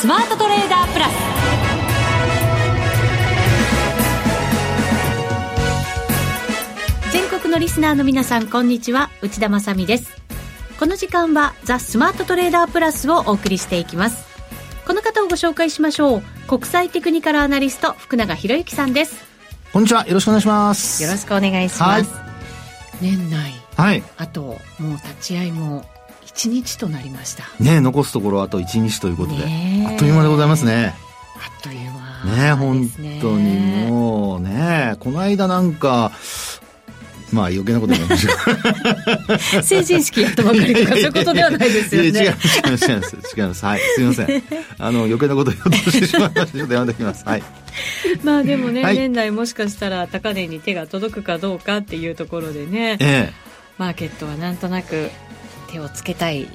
スマートトレーダープラス。全国のリスナーの皆さんこんにちは。内田まさです。この時間はザ・スマートトレーダープラスをお送りしていきます。この方をご紹介しましょう。国際テクニカルアナリスト福永博之さんです。こんにちは。よろしくお願いします。よろしくお願いします、はい、年内。はい。あともう立ち会いも1日となりました。ね残すところあと1日ということで。あっという間でございますね。あっという間。ね本当にもうね。この間なんかまあ余計なこと言いましょう。成人式やったばかりとかそういうことではないですよね。いや違います違います違います違います。はいすみません。あの余計なこと言おうとしてしまいました。ちょっとやめておきます。はい。まあでもね、はい、年内もしかしたら高値に手が届くかどうかっていうところでね、ええ、マーケットはなんとなく手をつけたい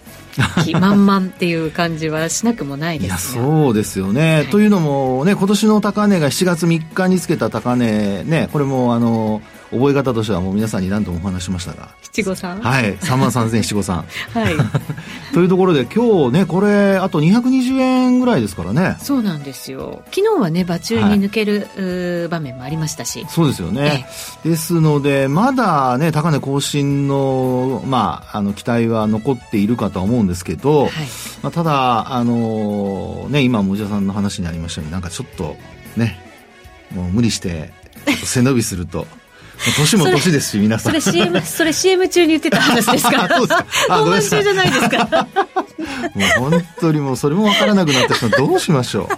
気満々っていう感じはしなくもないですいやそうですよね、はい、というのもね今年の高値が7月3日につけた高値ねこれもあの覚え方としてはもう皆さんに何度もお話しましたが。七五三？はい。3万3000七五三。はい。というところで今日ねこれあと220円ぐらいですからね。そうなんですよ。昨日はね場中に抜ける、はい、場面もありましたし。そうですよね、ですのでまだね高値更新のまああの期待は残っているかとは思うんですけど、はい、まあ、ただあのね今も内田さんの話にありましたようになんかちょっとねもう無理して背伸びすると年も年ですし、皆さん。それ CM、それ CM 中に言ってた話ですか？そうですか。本番中じゃないですか。もう本当にもうそれも分からなくなった人どうしましょ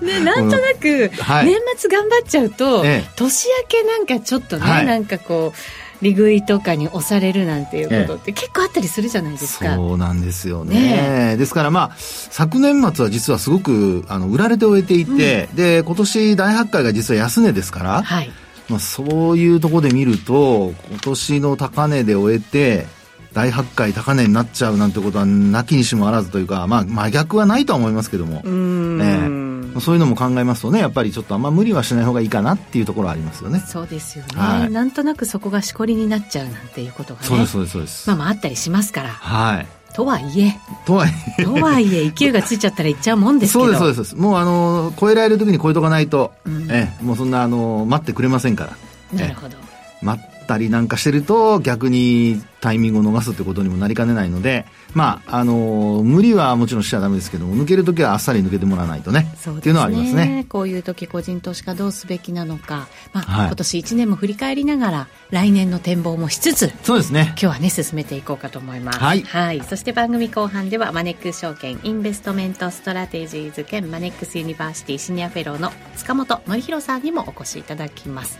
う。ね、なんとなく、年末頑張っちゃうと、年明けなんかちょっとね、はい、なんかこう、利食いとかに押されるなんていうことって結構あったりするじゃないですか。そうなんですよね。ねですからまあ、昨年末は実はすごくあの売られて終えていて、うん、で、今年大発会が実は安値ですから、はい、まあ、そういうところで見ると、今年の高値で終えて、大発会高値になっちゃうなんてことはなきにしもあらずというか、まあ、真逆はないとは思いますけども、ね、そういうのも考えますとね、やっぱりちょっとあんま無理はしない方がいいかなっていうところはありますよね。そうですよね。はい、なんとなくそこがしこりになっちゃうなんていうことがね。そうです、そうです、そうです。まあまああったりしますから。はい。とはいえ。とはいえ。とはいえ、勢いがついちゃったらいっちゃうもんですけど。そうです、そうです。もうあの、超えられる時に超えとかないと、うん、えもうそんなあの、待ってくれませんから。なるほど。待ったりなんかしてると逆にタイミングを逃すってことにもなりかねないので、まあ、あのー、無理はもちろんしちゃダメですけども、抜けるときはあっさり抜けてもらわないとね。そう、ね、っていうのはありますね。こういう時個人投資家どうすべきなのか、まあ、はい、今年1年も振り返りながら、来年の展望もしつつ、そうですね。今日はね、進めていこうかと思います。はい。はい。そして番組後半では、マネックス証券インベストメントストラテジーズ兼マネックスユニバーシティシニアフェローの塚本則弘さんにもお越しいただきます。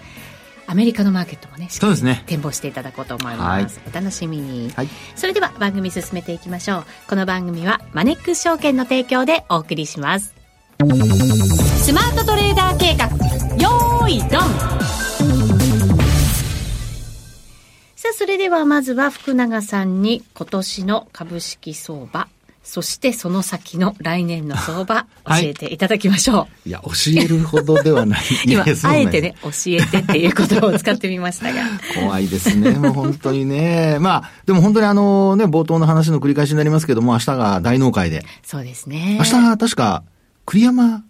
アメリカのマーケットもね、そうですね。展望していただこうと思います。はい、お楽しみに、はい。それでは番組進めていきましょう。この番組はマネックス証券の提供でお送りします。スマートトレーダー計画、よーいドンさあ、それではまずは福永さんに今年の株式相場そしてその先の来年の相場、教えていただきましょう。はい、いや、教えるほどではない。今、あえてね、教えてっていう言葉を使ってみましたが。怖いですね、もう本当にね。まあ、でも本当にあのね、冒頭の話の繰り返しになりますけども、明日が大納会で。そうですね。明日、確か、栗山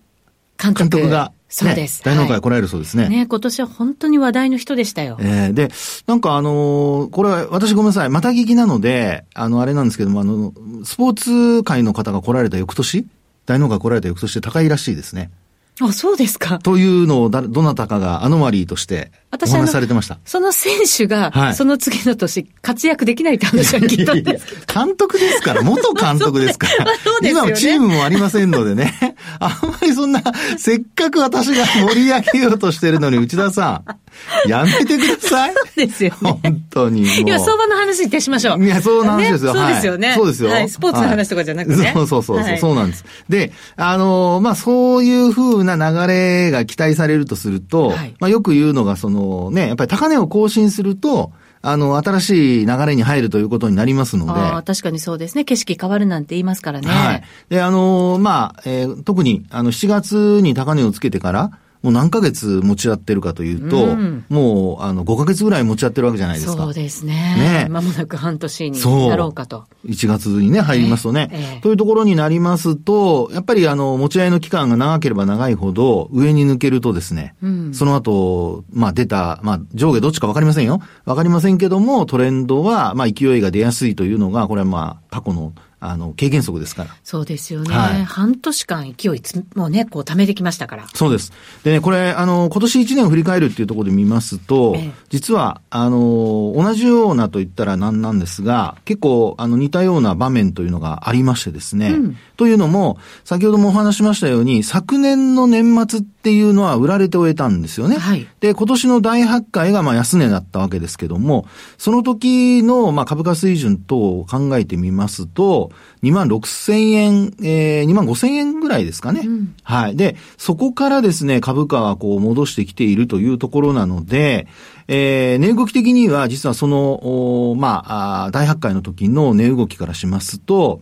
監督がそうです。大納会来られるそうですね。ね今年は本当に話題の人でしたよ。えー、で、なんかあのー、これは私ごめんなさい、また聞きなので、あの、あれなんですけども、あの、スポーツ界の方が来られた翌年？大納会来られた翌年で高いらしいですね。あ、そうですか。というのをだ、どなたかがアノマリーとしてお話されてました。その選手が、その次の年、活躍できないって話は聞いたんです監督ですから、元監督ですから。ね、今チームもありませんのでね。あんまりそんな、せっかく私が盛り上げようとしてるのに、内田さん。やめてください。ですよ、ね。本当に。今、相場の話いたしましょう。いや、そうなんですよ。ね、そうですよね、そうですよ。はい。スポーツの話とかじゃなくて、ねそうそうそう、はい、そうなんです。で、あのまあ、そういうふうな流れが期待されるとすると、はい、まあ、よく言うのが、そのね、やっぱり高値を更新すると、あの、新しい流れに入るということになりますので。ああ、確かにそうですね。景色変わるなんて言いますからね。はい。で、あの、まあ、えー、特に、あの、7月に高値をつけてから、もう何ヶ月持ち合ってるかというと、うん、もうあの5ヶ月ぐらい持ち合ってるわけじゃないですか。そうですね。ね。まもなく半年になろうかと。1月にね、入りますとね、えーえー、というところになりますと、やっぱりあの、持ち合いの期間が長ければ長いほど、上に抜けるとですね、うん、その後、まあ出た、まあ上下どっちかわかりませんよ。わかりませんけども、トレンドは、まあ勢いが出やすいというのが、これはまあ過去のあの、経験則ですから。そうですよね。はい、半年間勢いつ、もうね、こう貯めてきましたから。そうです。でね、これ、あの、今年1年を振り返るっていうところで見ますと、ええ、実は、あの、同じようなと言ったらなんなんですが、結構、あの、似たような場面というのがありましてですね。うん、というのも、先ほどもお話しましたように、昨年の年末っていうのは売られて終えたんですよね。はい、で、今年の大発会が、まあ、安値だったわけですけども、その時の、まあ、株価水準等を考えてみますと、2万6千円、えー、2万5千円ぐらいですかね、うん。はい。で、そこからですね、株価はこう戻してきているというところなので、えー、値動き的には実はその、まあ、大発会の時の値動きからしますと、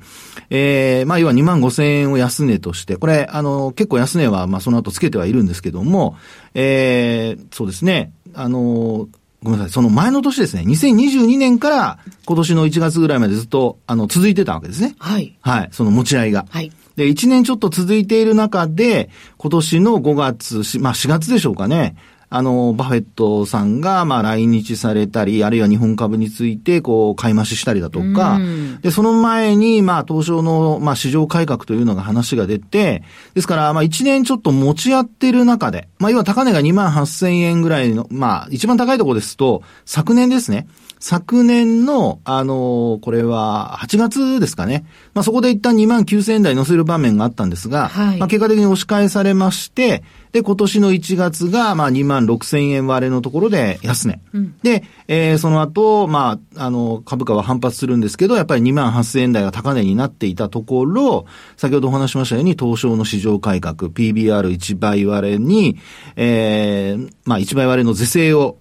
えー、まあ、要は2万5千円を安値として、これ、あの、結構安値は、まあ、その後つけてはいるんですけども、えー、そうですね、あの、ごめんなさい、その前の年ですね、2022年から今年の1月ぐらいまでずっと、あの、続いてたわけですね。はい。はい、その持ち合いが。はい。で、1年ちょっと続いている中で、今年の5月、まあ4月でしょうかね、あの、バフェットさんが、まあ、来日されたり、あるいは日本株について、こう、買い増ししたりだとか、で、その前に、まあ、東証の、まあ、市場改革というのが話が出て、ですから、まあ、1年ちょっと持ち合ってる中で、まあ、要は高値が2万8000円ぐらいの、まあ、一番高いところですと、昨年ですね、昨年の、あのー、これは8月ですかね。まあ、そこで一旦2万9000円台乗せる場面があったんですが、はい、まあ、結果的に押し返されまして、で、今年の1月が、まあ、2万6千円割れのところで安値。うん、で、えー、その後、まあ、あの、株価は反発するんですけど、やっぱり2万8千円台が高値になっていたところ、先ほどお話しましたように、東証の市場改革、PBR1 倍割れに、えー、まあ、1倍割れの是正を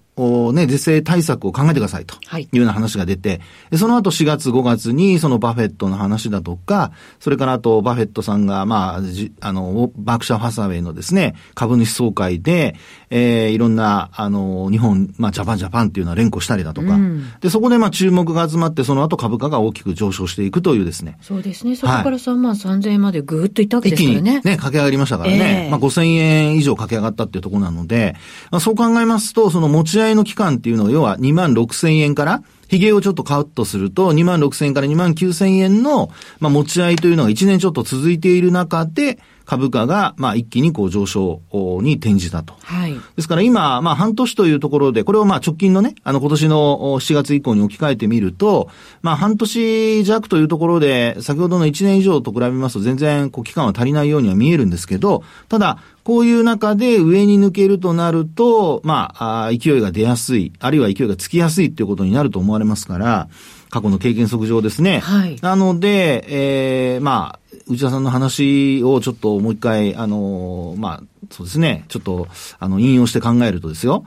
ね、是正対策を考えてくださいというような話が出て、はい、その後4月5月にそのバフェットの話だとか、それからあとバフェットさんが、まあ、あの、バークシャー・ハサウェイのですね、株主総会で、えー、いろんな、あの、日本、まあ、ジャパンジャパンっていうのは連呼したりだとか、うん、で、そこでまあ注目が集まって、その後株価が大きく上昇していくというですね。そうですね。そこから3万3000円までぐーっといったわけですよね。一気にね、駆け上がりましたからね。えー、まあ、5000円以上駆け上がったっていうところなので、まあ、そう考えますと、その持ち合いの期間っていうのは、要は2万6千円から、髭をちょっとカットすると、2万6000円から2万9000円の、まあ、持ち合いというのが1年ちょっと続いている中で、株価が、まあ、一気にこう上昇に転じたと。はい。ですから今、まあ、半年というところで、これをまあ、直近のね、あの、今年の7月以降に置き換えてみると、まあ、半年弱というところで、先ほどの1年以上と比べますと、全然、こう、期間は足りないようには見えるんですけど、ただ、こういう中で上に抜けるとなると、まあ、勢いが出やすい、あるいは勢いがつきやすいっていうことになると思われますから、過去の経験則上ですね。はい。なので、ええー、まあ、内田さんの話をちょっともう一回、あの、まあ、そうですね、ちょっと、あの、引用して考えるとですよ。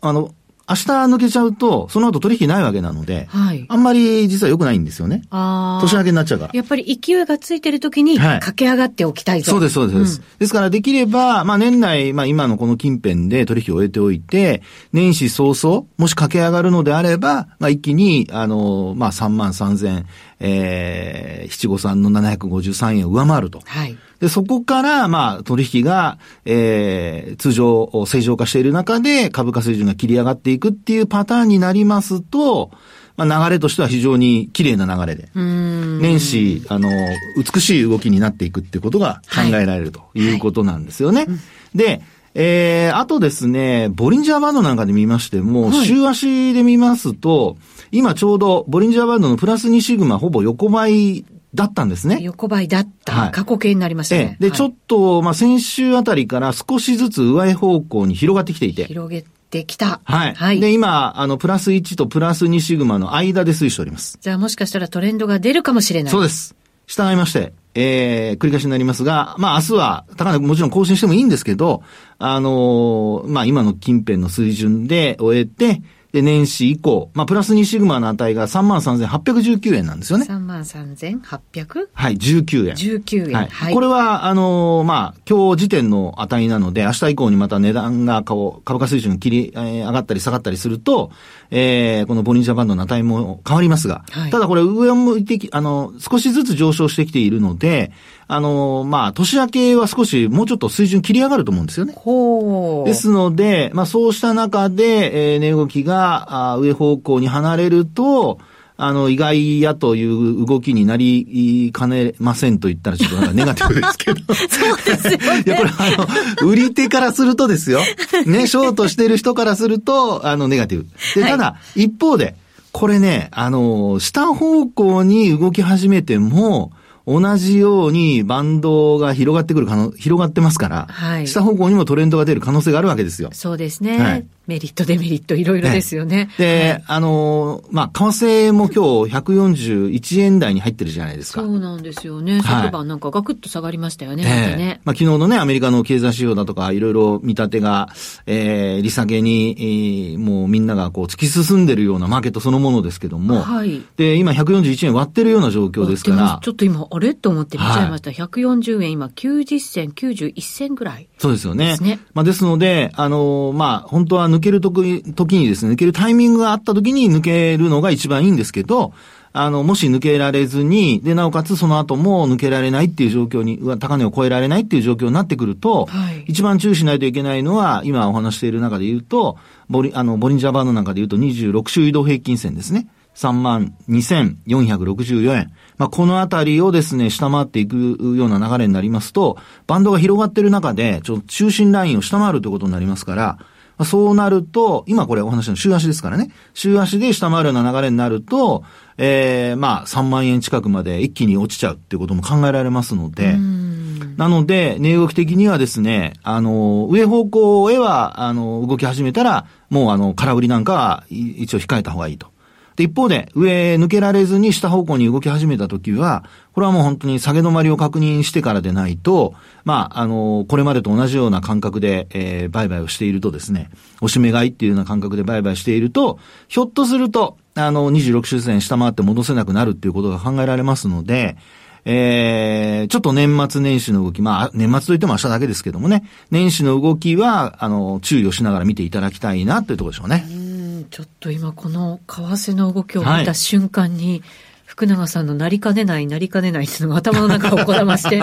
あの、明日抜けちゃうと、その後取引ないわけなので、はい、あんまり実は良くないんですよね。あ年明けになっちゃうから。やっぱり勢いがついてる時に、駆け上がっておきたいぞ、はい、そうです、そうです、うん、ですから、できれば、まあ年内、まあ今のこの近辺で取引を終えておいて、年始早々、もし駆け上がるのであれば、まあ一気に、あの、まあ3万3000、えー、七五三の753円を上回ると。はい。で、そこから、まあ、取引が、えー、通常、正常化している中で、株価水準が切り上がっていくっていうパターンになりますと、まあ、流れとしては非常に綺麗な流れで、年始、あの、美しい動きになっていくっていうことが考えられるということなんですよね。はい。はい、で、えー、あとですね、ボリンジャーバンドなんかで見ましても、はい、週足で見ますと、今ちょうどボリンジャーバンドのプラス2シグマほぼ横ばいだったんですね。横ばいだった。はい、過去形になりましたね。で、はい、ちょっと、まあ、先週あたりから少しずつ上へ方向に広がってきていて。広げてきた。はい。はい。で、今、あの、プラス1とプラス2シグマの間で推移しております。じゃあもしかしたらトレンドが出るかもしれない。そうです。従いまして、えー、繰り返しになりますが、まあ明日は、高値もちろん更新してもいいんですけど、あのー、まあ今の近辺の水準で終えて、で、年始以降、まあ、プラス2シグマの値が33,819円なんですよね。33,800? はい、19円。19円。はい。はい、これは、あのー、まあ、今日時点の値なので、明日以降にまた値段が株価水準切り、えー、上がったり下がったりすると、えー、このボリンジャーバンドの値も変わりますが、はい、ただこれ上を向いてき、あの、少しずつ上昇してきているので、あの、まあ、年明けは少しもうちょっと水準切り上がると思うんですよね。ほう。ですので、まあ、そうした中で、えー、値動きが、あ上方向に離れると、あの、意外やという動きになりかねませんと言ったらちょっとなんかネガティブですけど。そうですよ、ね、いや、これあの、売り手からするとですよ。ね、ショートしてる人からすると、あの、ネガティブ。で、ただ、はい、一方で、これね、あの、下方向に動き始めても、同じようにバンドが広がってくる可能、広がってますから、はい、下方向にもトレンドが出る可能性があるわけですよ。そうですね。はい、メリット、デメリット、いろいろですよね。で、はい、あの、まあ、為替も今日141円台に入ってるじゃないですか。そうなんですよね。昨晩なんかガクッと下がりましたよね、えー、ね。まあ、昨日のね、アメリカの経済指標だとか、いろいろ見立てが、えー、利下げに、えー、もうみんながこう突き進んでるようなマーケットそのものですけども、はい。で、今141円割ってるような状況ですから。ちょっと今、あれ？と思って見ちゃいました。はい、140円、今90銭、91銭ぐらい、そうですよね。ですね。まあ、ですので、あの、まあ、本当は抜けるとき、時にですね、抜けるタイミングがあった時に抜けるのが一番いいんですけど、あの、もし抜けられずに、で、なおかつその後も抜けられないっていう状況に、高値を超えられないっていう状況になってくると、はい、一番注意しないといけないのは、今お話している中で言うと、ボリ、あの、ボリンジャーバンドなんかで言うと26週移動平均線ですね。3万2464円。まあ、このあたりをですね、下回っていくような流れになりますと、バンドが広がっている中で、ちょっと中心ラインを下回るということになりますから、そうなると、今これお話の週足ですからね。週足で下回るような流れになると、ええー、まあ3万円近くまで一気に落ちちゃうっていうことも考えられますので、なので、値動き的にはですね、あの、上方向へは、あの、動き始めたら、もうあの、空売りなんかは一応控えた方がいいと。で、一方で、上抜けられずに下方向に動き始めたときは、これはもう本当に下げ止まりを確認してからでないと、まあ、あの、これまでと同じような感覚で、えー、売買をしているとですね、押し目買いっていうような感覚で売買していると、ひょっとすると、あの、26周線下回って戻せなくなるっていうことが考えられますので、えー、ちょっと年末年始の動き、まあ、年末といっても明日だけですけどもね、年始の動きは、あの、注意をしながら見ていただきたいなというところでしょうね。ちょっと今この為替の動きを見た瞬間に、はい福永さんのなりかねない、なりかねないっていうのが頭の中をこだまして、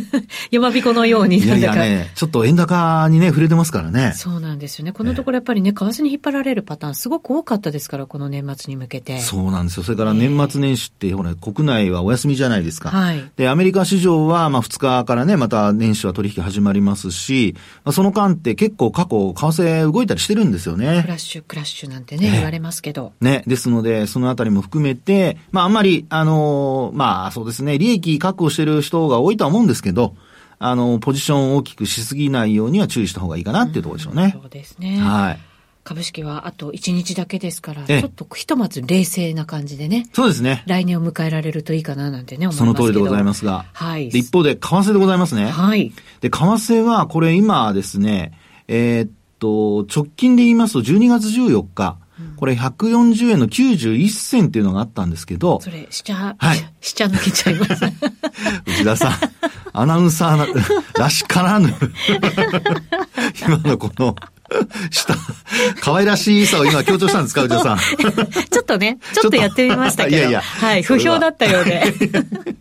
山彦のようにいやいやね、ちょっと円高にね、触れてますからね。そうなんですよね。このところやっぱりね、為替に引っ張られるパターンすごく多かったですから、この年末に向けて。そうなんですよ。それから年末年始って、ほら、国内はお休みじゃないですか。はい。で、アメリカ市場は、まあ2日からね、また年始は取引始まりますし、まあ、その間って結構過去、為替動いたりしてるんですよね。クラッシュ、クラッシュなんてね、言われますけど。ね。ですので、そのあたりも含めて、まああんまり、あのまあそうですね、利益確保してる人が多いとは思うんですけど、あの、ポジションを大きくしすぎないようには注意した方がいいかなっていうところでしょうね。うん、そうですね。はい。株式はあと1日だけですから、ちょっとひとまず冷静な感じでね。そうですね。来年を迎えられるといいかななんてね、思いますその通りでございますが。はい。で、一方で、為替でございますね。はい。で、為替は、これ今ですね、えー、っと、直近で言いますと12月14日、これ140円の91銭っていうのがあったんですけど。それ、しちゃ、はい。しちゃ抜けちゃいます。内田さん、アナウンサーらしからぬ 今のこの、下、可愛らしさを今強調したんですか、内田さん。ちょっとね、ちょっとやってみましたけど。いやいや。はい、不評だったようで。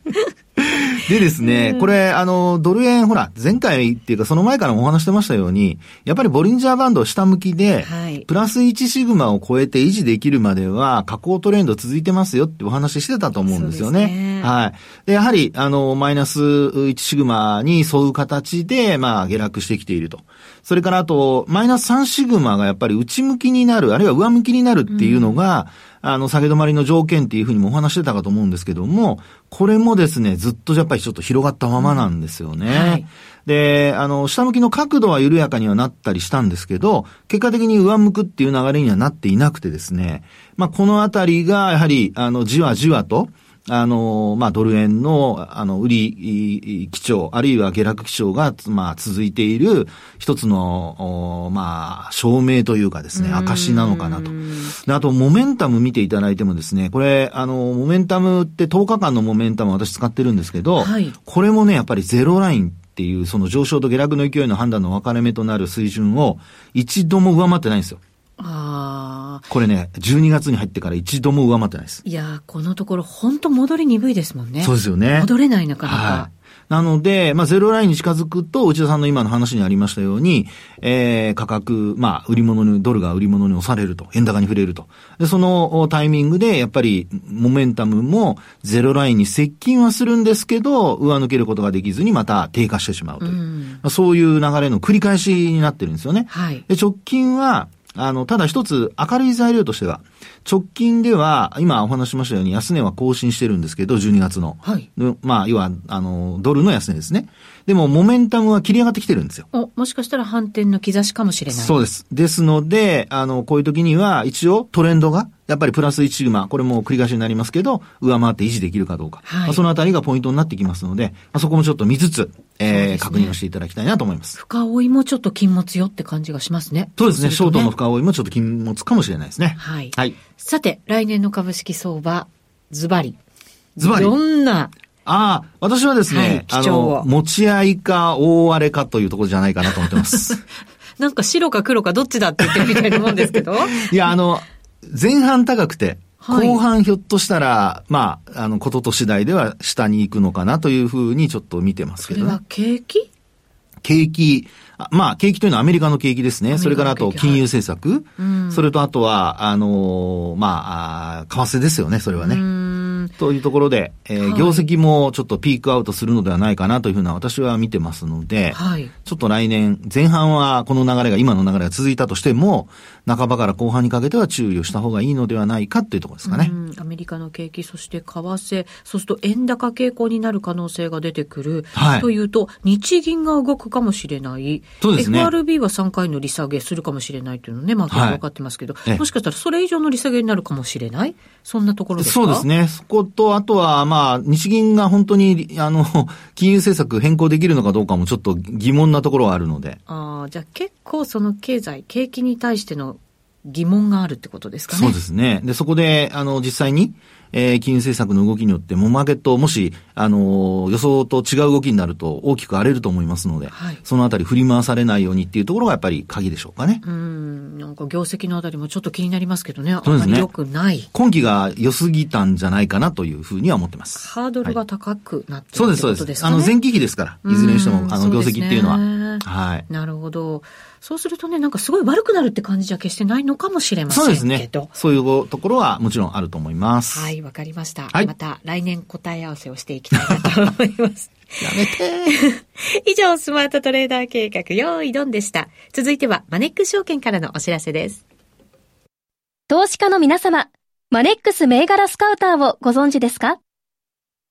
でですね、これ、あの、ドル円、ほら、前回っていうかその前からもお話してましたように、やっぱりボリンジャーバンド下向きで、はい、プラス1シグマを超えて維持できるまでは、下降トレンド続いてますよってお話してたと思うんですよね。ねはい。で、やはり、あの、マイナス1シグマに沿う形で、まあ、下落してきていると。それからあと、マイナス3シグマがやっぱり内向きになる、あるいは上向きになるっていうのが、うん、あの、下げ止まりの条件っていうふうにもお話してたかと思うんですけども、これもですね、ずっとやっぱりちょっと広がったままなんですよね。うんはい、で、あの、下向きの角度は緩やかにはなったりしたんですけど、結果的に上向くっていう流れにはなっていなくてですね、まあ、このあたりが、やはり、あの、じわじわと、あの、まあ、ドル円の、あの、売り基調、あるいは下落基調が、まあ、続いている一つの、まあ、証明というかですね、証なのかなと。あと、モメンタム見ていただいてもですね、これ、あの、モメンタムって10日間のモメンタム私使ってるんですけど、はい、これもね、やっぱりゼロラインっていう、その上昇と下落の勢いの判断の分かれ目となる水準を一度も上回ってないんですよ。ああ。これね、12月に入ってから一度も上回ってないです。いやこのところ本当戻り鈍いですもんね。そうですよね。戻れないなかなか。はいなので、まあ、ゼロラインに近づくと、内田さんの今の話にありましたように、えー、価格、まあ、売り物に、ドルが売り物に押されると、円高に触れると。で、そのタイミングで、やっぱり、モメンタムもゼロラインに接近はするんですけど、上抜けることができずにまた低下してしまうという。うん、そういう流れの繰り返しになってるんですよね。はい。で、直近は、あの、ただ一つ明るい材料としては、直近では、今お話しましたように安値は更新してるんですけど、12月の。はい。まあ、要は、あの、ドルの安値ですね。でも、モメンタムは切り上がってきてるんですよ。お、もしかしたら反転の兆しかもしれない。そうです。ですので、あの、こういう時には、一応トレンドが、やっぱりプラス1シグマ、これも繰り返しになりますけど、上回って維持できるかどうか。はい、まあ、そのあたりがポイントになってきますので、まあ、そこもちょっと見つつ、えー、ね、確認をしていただきたいなと思います。深追いもちょっと金物よって感じがしますね。そうですね。ショートの深追いもちょっと金物かもしれないですね。はい。はい。さて、来年の株式相場、ズバリ。ズバリ？どんな？ああ、私はですね、はい、あの、持ち合いか大荒れかというところじゃないかなと思ってます。なんか白か黒かどっちだって言ってるみたいなもんですけど。いや、あの、前半高くて、後半ひょっとしたら、まあ、あの、ことと次第では下に行くのかなというふうにちょっと見てますけどね。それは景気？景気、まあ、景気というのはアメリカの景気ですね。それからあと金融政策。はい、それとあとは、あのー、まあ、為替ですよね、それはね。というところで、えー、はい、業績もちょっとピークアウトするのではないかなというふうな私は見てますので、はい、ちょっと来年、前半はこの流れが、今の流れが続いたとしても、半ばから後半にかけては注意をした方がいいのではないかっていうところですかね。アメリカの景気、そして為替、そうすると円高傾向になる可能性が出てくる。はい、というと、日銀が動くかもしれない。そうですね。FRB は3回の利下げするかもしれないというのね、まあ、分かってますけど、はい、もしかしたらそれ以上の利下げになるかもしれない？そんなところですか？そうですね。そこと、あとは、まあ、日銀が本当に、あの、金融政策変更できるのかどうかもちょっと疑問なところはあるので。ああ、じゃあ結構その経済、景気に対しての疑問があるってことですかね。そうですね。で、そこで、あの、実際に、えー、金融政策の動きによって、もマーケット、もし、あのー、予想と違う動きになると大きく荒れると思いますので、はい、そのあたり振り回されないようにっていうところがやっぱり鍵でしょうかね。うん、なんか業績のあたりもちょっと気になりますけどね、そうですね。良くない。今期が良すぎたんじゃないかなというふうには思ってます。ハードルが高くなってる、はい、そうです、そうです。あの、前期比ですから、いずれにしても、あの、業績っていうのは。はい。なるほど。そうするとね、なんかすごい悪くなるって感じじゃ決してないのかもしれませんけど。そうですね。そういうところはもちろんあると思います。はい、わかりました。はい、また来年答え合わせをしていきたいなと思います。やめて 以上、スマートトレーダー計画、用意ドンでした。続いては、マネックス証券からのお知らせです。投資家の皆様、マネックス銘柄スカウターをご存知ですか？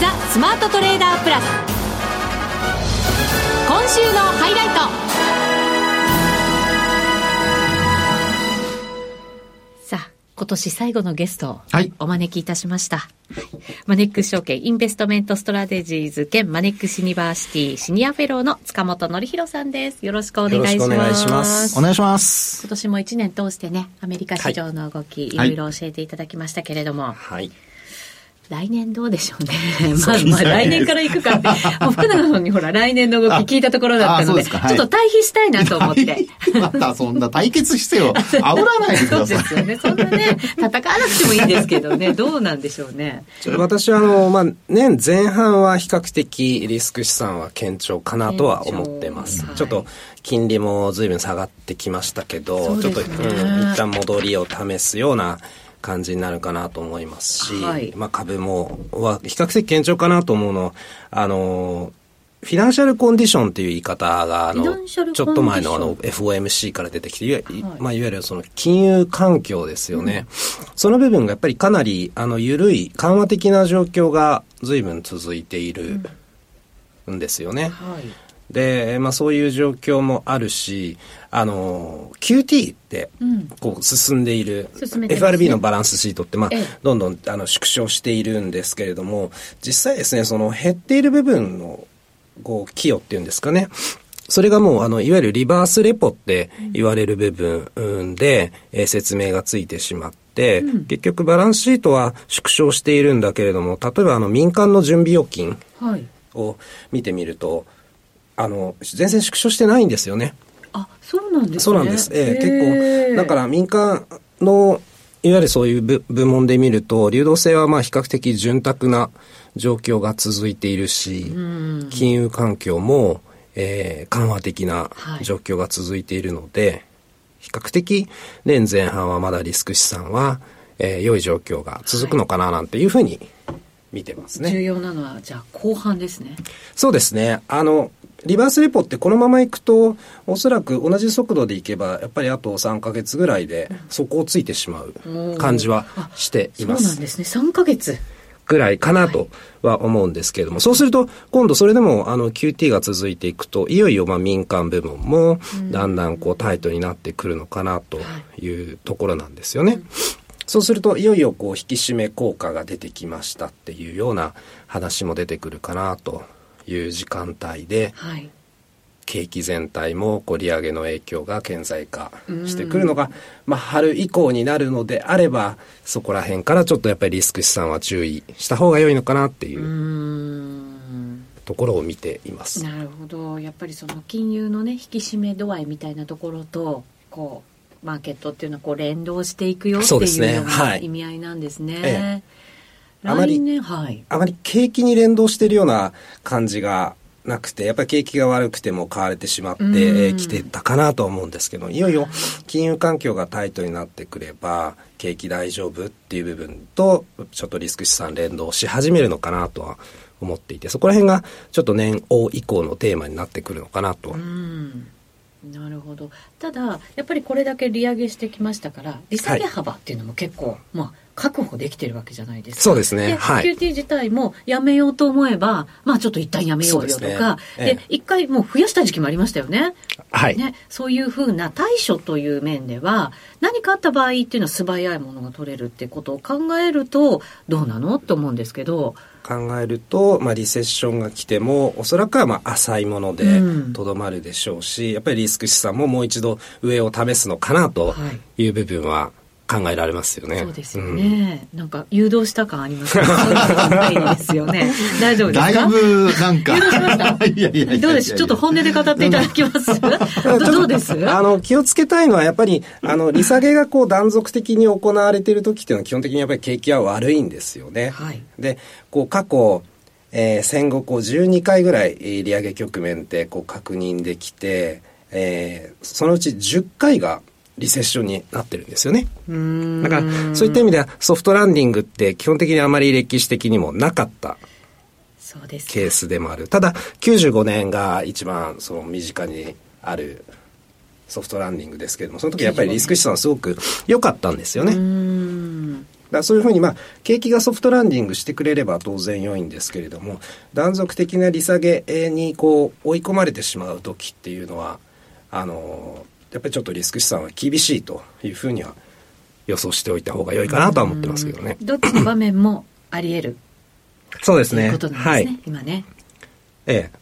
ザ・スマートトレーダープラス。今週のハイライト。今年最後のゲストをお招きいたしました。はい、マネックス証券インベストメントストラテジーズ兼マネックスユニバーシティシニアフェローの塚本則弘さんです。よろしくお願いします。お願いします。お願いします。今年も1年通してね、アメリカ市場の動き、はい、いろいろ教えていただきましたけれども。はい。来年どうでしょうね。まあ、まあ、来年から行くかって、もう福永さんにほら、来年の動き聞いたところだったので、ではい、ちょっと対比したいなと思って。また、そんな対決姿勢を煽らないでください。そうですよね。そんなね、戦わなくてもいいんですけどね、どうなんでしょうね。私は、あの、まあ、年前半は比較的リスク資産は堅調かなとは思ってます。ちょっと、金利も随分下がってきましたけど、ね、ちょっと、うん、一旦戻りを試すような、感じになるかなと思いますし、はい、まあ株もは比較的堅調かなと思うのあのフィナンシャルコンディションっていう言い方が、あの、ちょっと前のあの FOMC から出てきて、いわ,、まあ、いわゆるその金融環境ですよね。うん、その部分がやっぱりかなり、あの、緩い緩和的な状況が随分続いているん。ですよね。うんはいで、まあそういう状況もあるし、あの、QT ってこう進んでいる、うん、FRB のバランスシートって、まあ、どんどんあの縮小しているんですけれども、実際ですね、その減っている部分のこう寄与っていうんですかね、それがもう、あの、いわゆるリバースレポって言われる部分で、えー、説明がついてしまって、うん、結局バランスシートは縮小しているんだけれども、例えばあの民間の準備預金を見てみると、はいあの、全然縮小してないんですよね。あ、そうなんですね。そうなんです。ええ結構、だから民間の、いわゆるそういう部部門で見ると、流動性はまあ比較的潤沢な状況が続いているし、金融環境も、えー、緩和的な状況が続いているので、はい、比較的年前半はまだリスク資産は、えー、良い状況が続くのかななんていうふうに見てますね。重要なのは、じゃあ後半ですね。そうですね。あの、リバースレポってこのままいくと、おそらく同じ速度でいけば、やっぱりあと3か月ぐらいで底をついてしまう感じはしています。そうなんですね。3か月。ぐらいかなとは思うんですけれども、はい、そうすると、今度それでもあの QT が続いていくと、いよいよまあ民間部門もだんだんこうタイトになってくるのかなというところなんですよね。うんそうすると、いよいよこう引き締め効果が出てきましたっていうような話も出てくるかなという時間帯で、はい、景気全体もこう利上げの影響が顕在化してくるのが、まあ、春以降になるのであればそこら辺からちょっとやっぱりリスク資産は注意した方が良いのかなっていうところを見ています。なるほど。やっぱりその金融のね引き締め度合いみたいなところとこうマーケットっていうのはこう連動していくよっていうような意味合いなんですね。ええあまり、はい、あまり景気に連動しているような感じがなくて、やっぱり景気が悪くても買われてしまってきてたかなと思うんですけど、いよいよ金融環境がタイトになってくれば、景気大丈夫っていう部分と、ちょっとリスク資産連動し始めるのかなとは思っていて、そこら辺がちょっと年王以降のテーマになってくるのかなと。なるほどただやっぱりこれだけ利上げしてきましたから利下げ幅っていうのも結構、はい、まあ確保できてるわけじゃないですか。そうですね。はい。QT 自体もやめようと思えば、まあちょっと一旦やめようよとか、で、ね、一回もう増やした時期もありましたよね。はい。ね、そういうふうな対処という面では、何かあった場合っていうのは素早いものが取れるってことを考えると、どうなの？って思うんですけど。考えると、まあ、リセッションが来てもおそらくはまあ浅いものでとどまるでしょうし、うん、やっぱりリスク資産ももう一度上を試すのかなという部分は考えられますよね。そうですよね。うん、なんか誘導した感ありますね。ないですよね。大丈夫ですか？だいぶなんか。誘導しました？いやいやどうです？ちょっと本音で語っていただきます？どうです？あの、気をつけたいのはやっぱり、あの、利下げがこう断続的に行われている時っていうのは基本的にやっぱり景気は悪いんですよね。はい。で、こう過去、えー、戦後こう12回ぐらい利上げ局面ってこう確認できて、えー、そのうち10回がリセッションになってるんですよね。だからそういった意味ではソフトランディングって基本的にあまり歴史的にもなかったケースでもある。ただ95年が一番その身近にあるソフトランディングですけれどもその時やっぱりリスク資産すごく良かったんですよね。だそういうふうに、まあ、景気がソフトランディングしてくれれば当然良いんですけれども、断続的な利下げにこう追い込まれてしまう時っていうのは、あのやっぱりちょっとリスク資産は厳しいというふうには予想しておいた方が良いかなとは思ってますけどね。どっちの場面もあり得る。そうですね。ということなんですね、はい、今ね。ええ。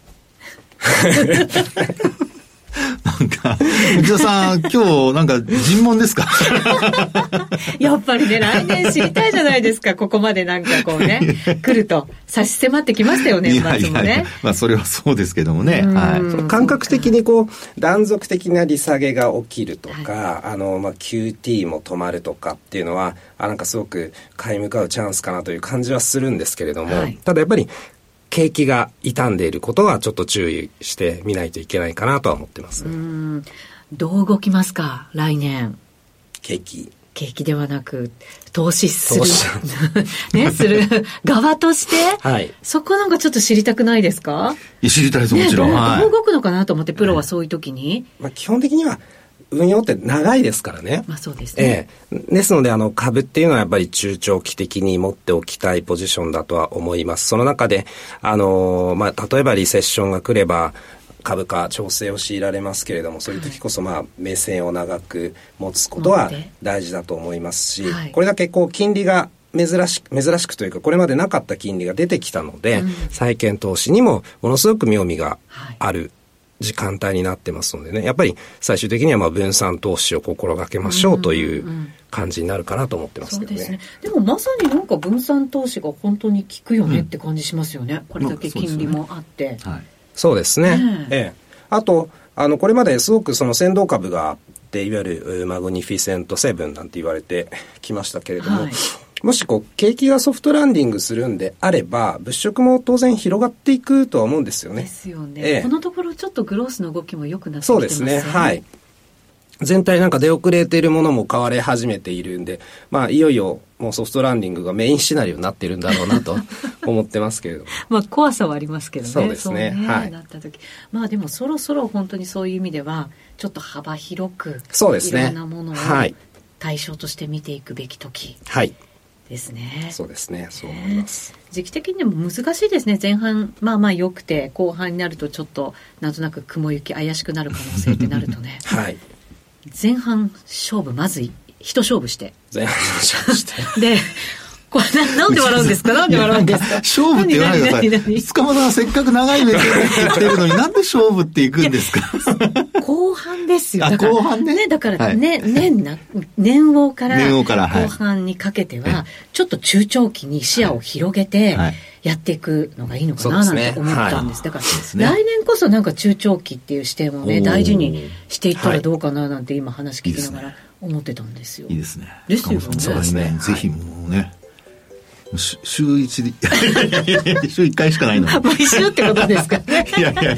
なんか、内田さん、今日、なんか、尋問ですか？やっぱりね、来年知りたいじゃないですか、ここまでなんかこうね、来ると。差し迫ってきましたよね、年末もね。まあ、それはそうですけどもね。はい。感覚的にこう、断続的な利下げが起きるとか、はい、あの、まあ、QT も止まるとかっていうのは、あ、なんかすごく買い向かうチャンスかなという感じはするんですけれども、はい、ただやっぱり、景気が傷んでいることはちょっと注意してみないといけないかなとは思ってます。どう動きますか？来年。景気。景気ではなく、投資する。ね、する 側として、はい、そこなんかちょっと知りたくないですか？知りたいです、もちろん。ね、どう動くのかなと思って、プロはそういう時に。まあ、基本的には、運用って長いですからね。まあそうですね。ええ。ですので、あの、株っていうのはやっぱり中長期的に持っておきたいポジションだとは思います。その中で、あの、まあ、例えばリセッションが来れば、株価調整を強いられますけれどもそういう時こそまあ目線を長く持つことは大事だと思いますし、これだけこう金利が珍しく、珍しくというか、これまでなかった金利が出てきたので、うん、債券投資にもものすごく妙味がある時間帯になってますのでね、やっぱり最終的にはまあ分散投資を心がけましょうという感じになるかなと思ってますけどね。そうですね。でもまさになんか分散投資が本当に効くよねって感じしますよね。うん、これだけ金利もあって。まあ、そうですね。はい、ええ。あと、あの、これまですごくその先導株があって、いわゆるマグニフィセントセブンなんて言われてきましたけれども、はいもしこう、景気がソフトランディングするんであれば、物色も当然広がっていくとは思うんですよね。ですよね。ええ、このところちょっとグロースの動きも良くなってきてますね。そうですね。はい。全体なんか出遅れているものも買われ始めているんで、まあ、いよいよもうソフトランディングがメインシナリオになってるんだろうなと思ってますけれど まあ怖さはありますけどね。そうですね。ね、はい、なった時。まあでもそろそろ本当にそういう意味ではちょっと幅広くそうですね。いろんなものを対象として見ていくべき時、はいですね。そうですね。そう思います。時期的にも難しいですね。前半、まあまあ良くて、後半になるとちょっと、なんとなく雲行き怪しくなる可能性ってなるとね。はい。前半勝負、まず一勝負して。前半勝負して。で、これな、なんで笑うんですか？なんで笑うんですか？勝負って言わないでください。塚本さんせっかく長い目で言ってるのになんで勝負っていくんですか？後半ですよ。後半ね。ね、だからね、年な、年王から後半にかけては、ちょっと中長期に視野を広げて、やっていくのがいいのかななんて思ったんです。だから、来年こそなんか中長期っていう視点をね、大事にしていったらどうかななんて今話聞きながら思ってたんですよ。いいですね。ですよね。そうですね。ぜひもうね。週一で、週一回しかないの。毎週ってことですか？ね。いやいやいや。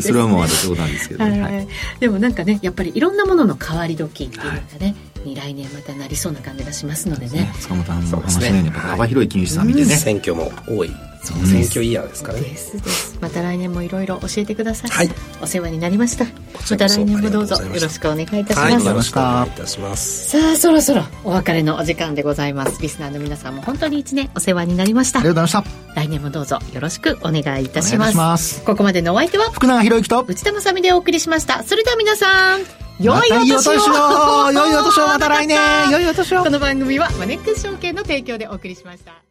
それはもう私冗談ですけど、ね。はい、でもなんかね、やっぱりいろんなものの変わり時っていうのがね、に来年またなりそうな感じがしますのでね。塚本さんの話のように、幅広い金融資産見てね。選挙も多い。選挙イヤーですからね。ですです。また来年もいろいろ教えてください。はい。お世話になりました。また来年もどうぞよろしくお願いいたします。はい、よろしくお願いいたします。さあ、そろそろお別れのお時間でございます。リスナーの皆さんも本当に一年お世話になりました。ありがとうございました。来年もどうぞよろしくお願いいたします。ますここまでのお相手は福永博之と内田まさみでお送りしました。それでは皆さん、良いお年を。良いお年を。また来年。良いお年を。この番組はマネックス証券の提供でお送りしました。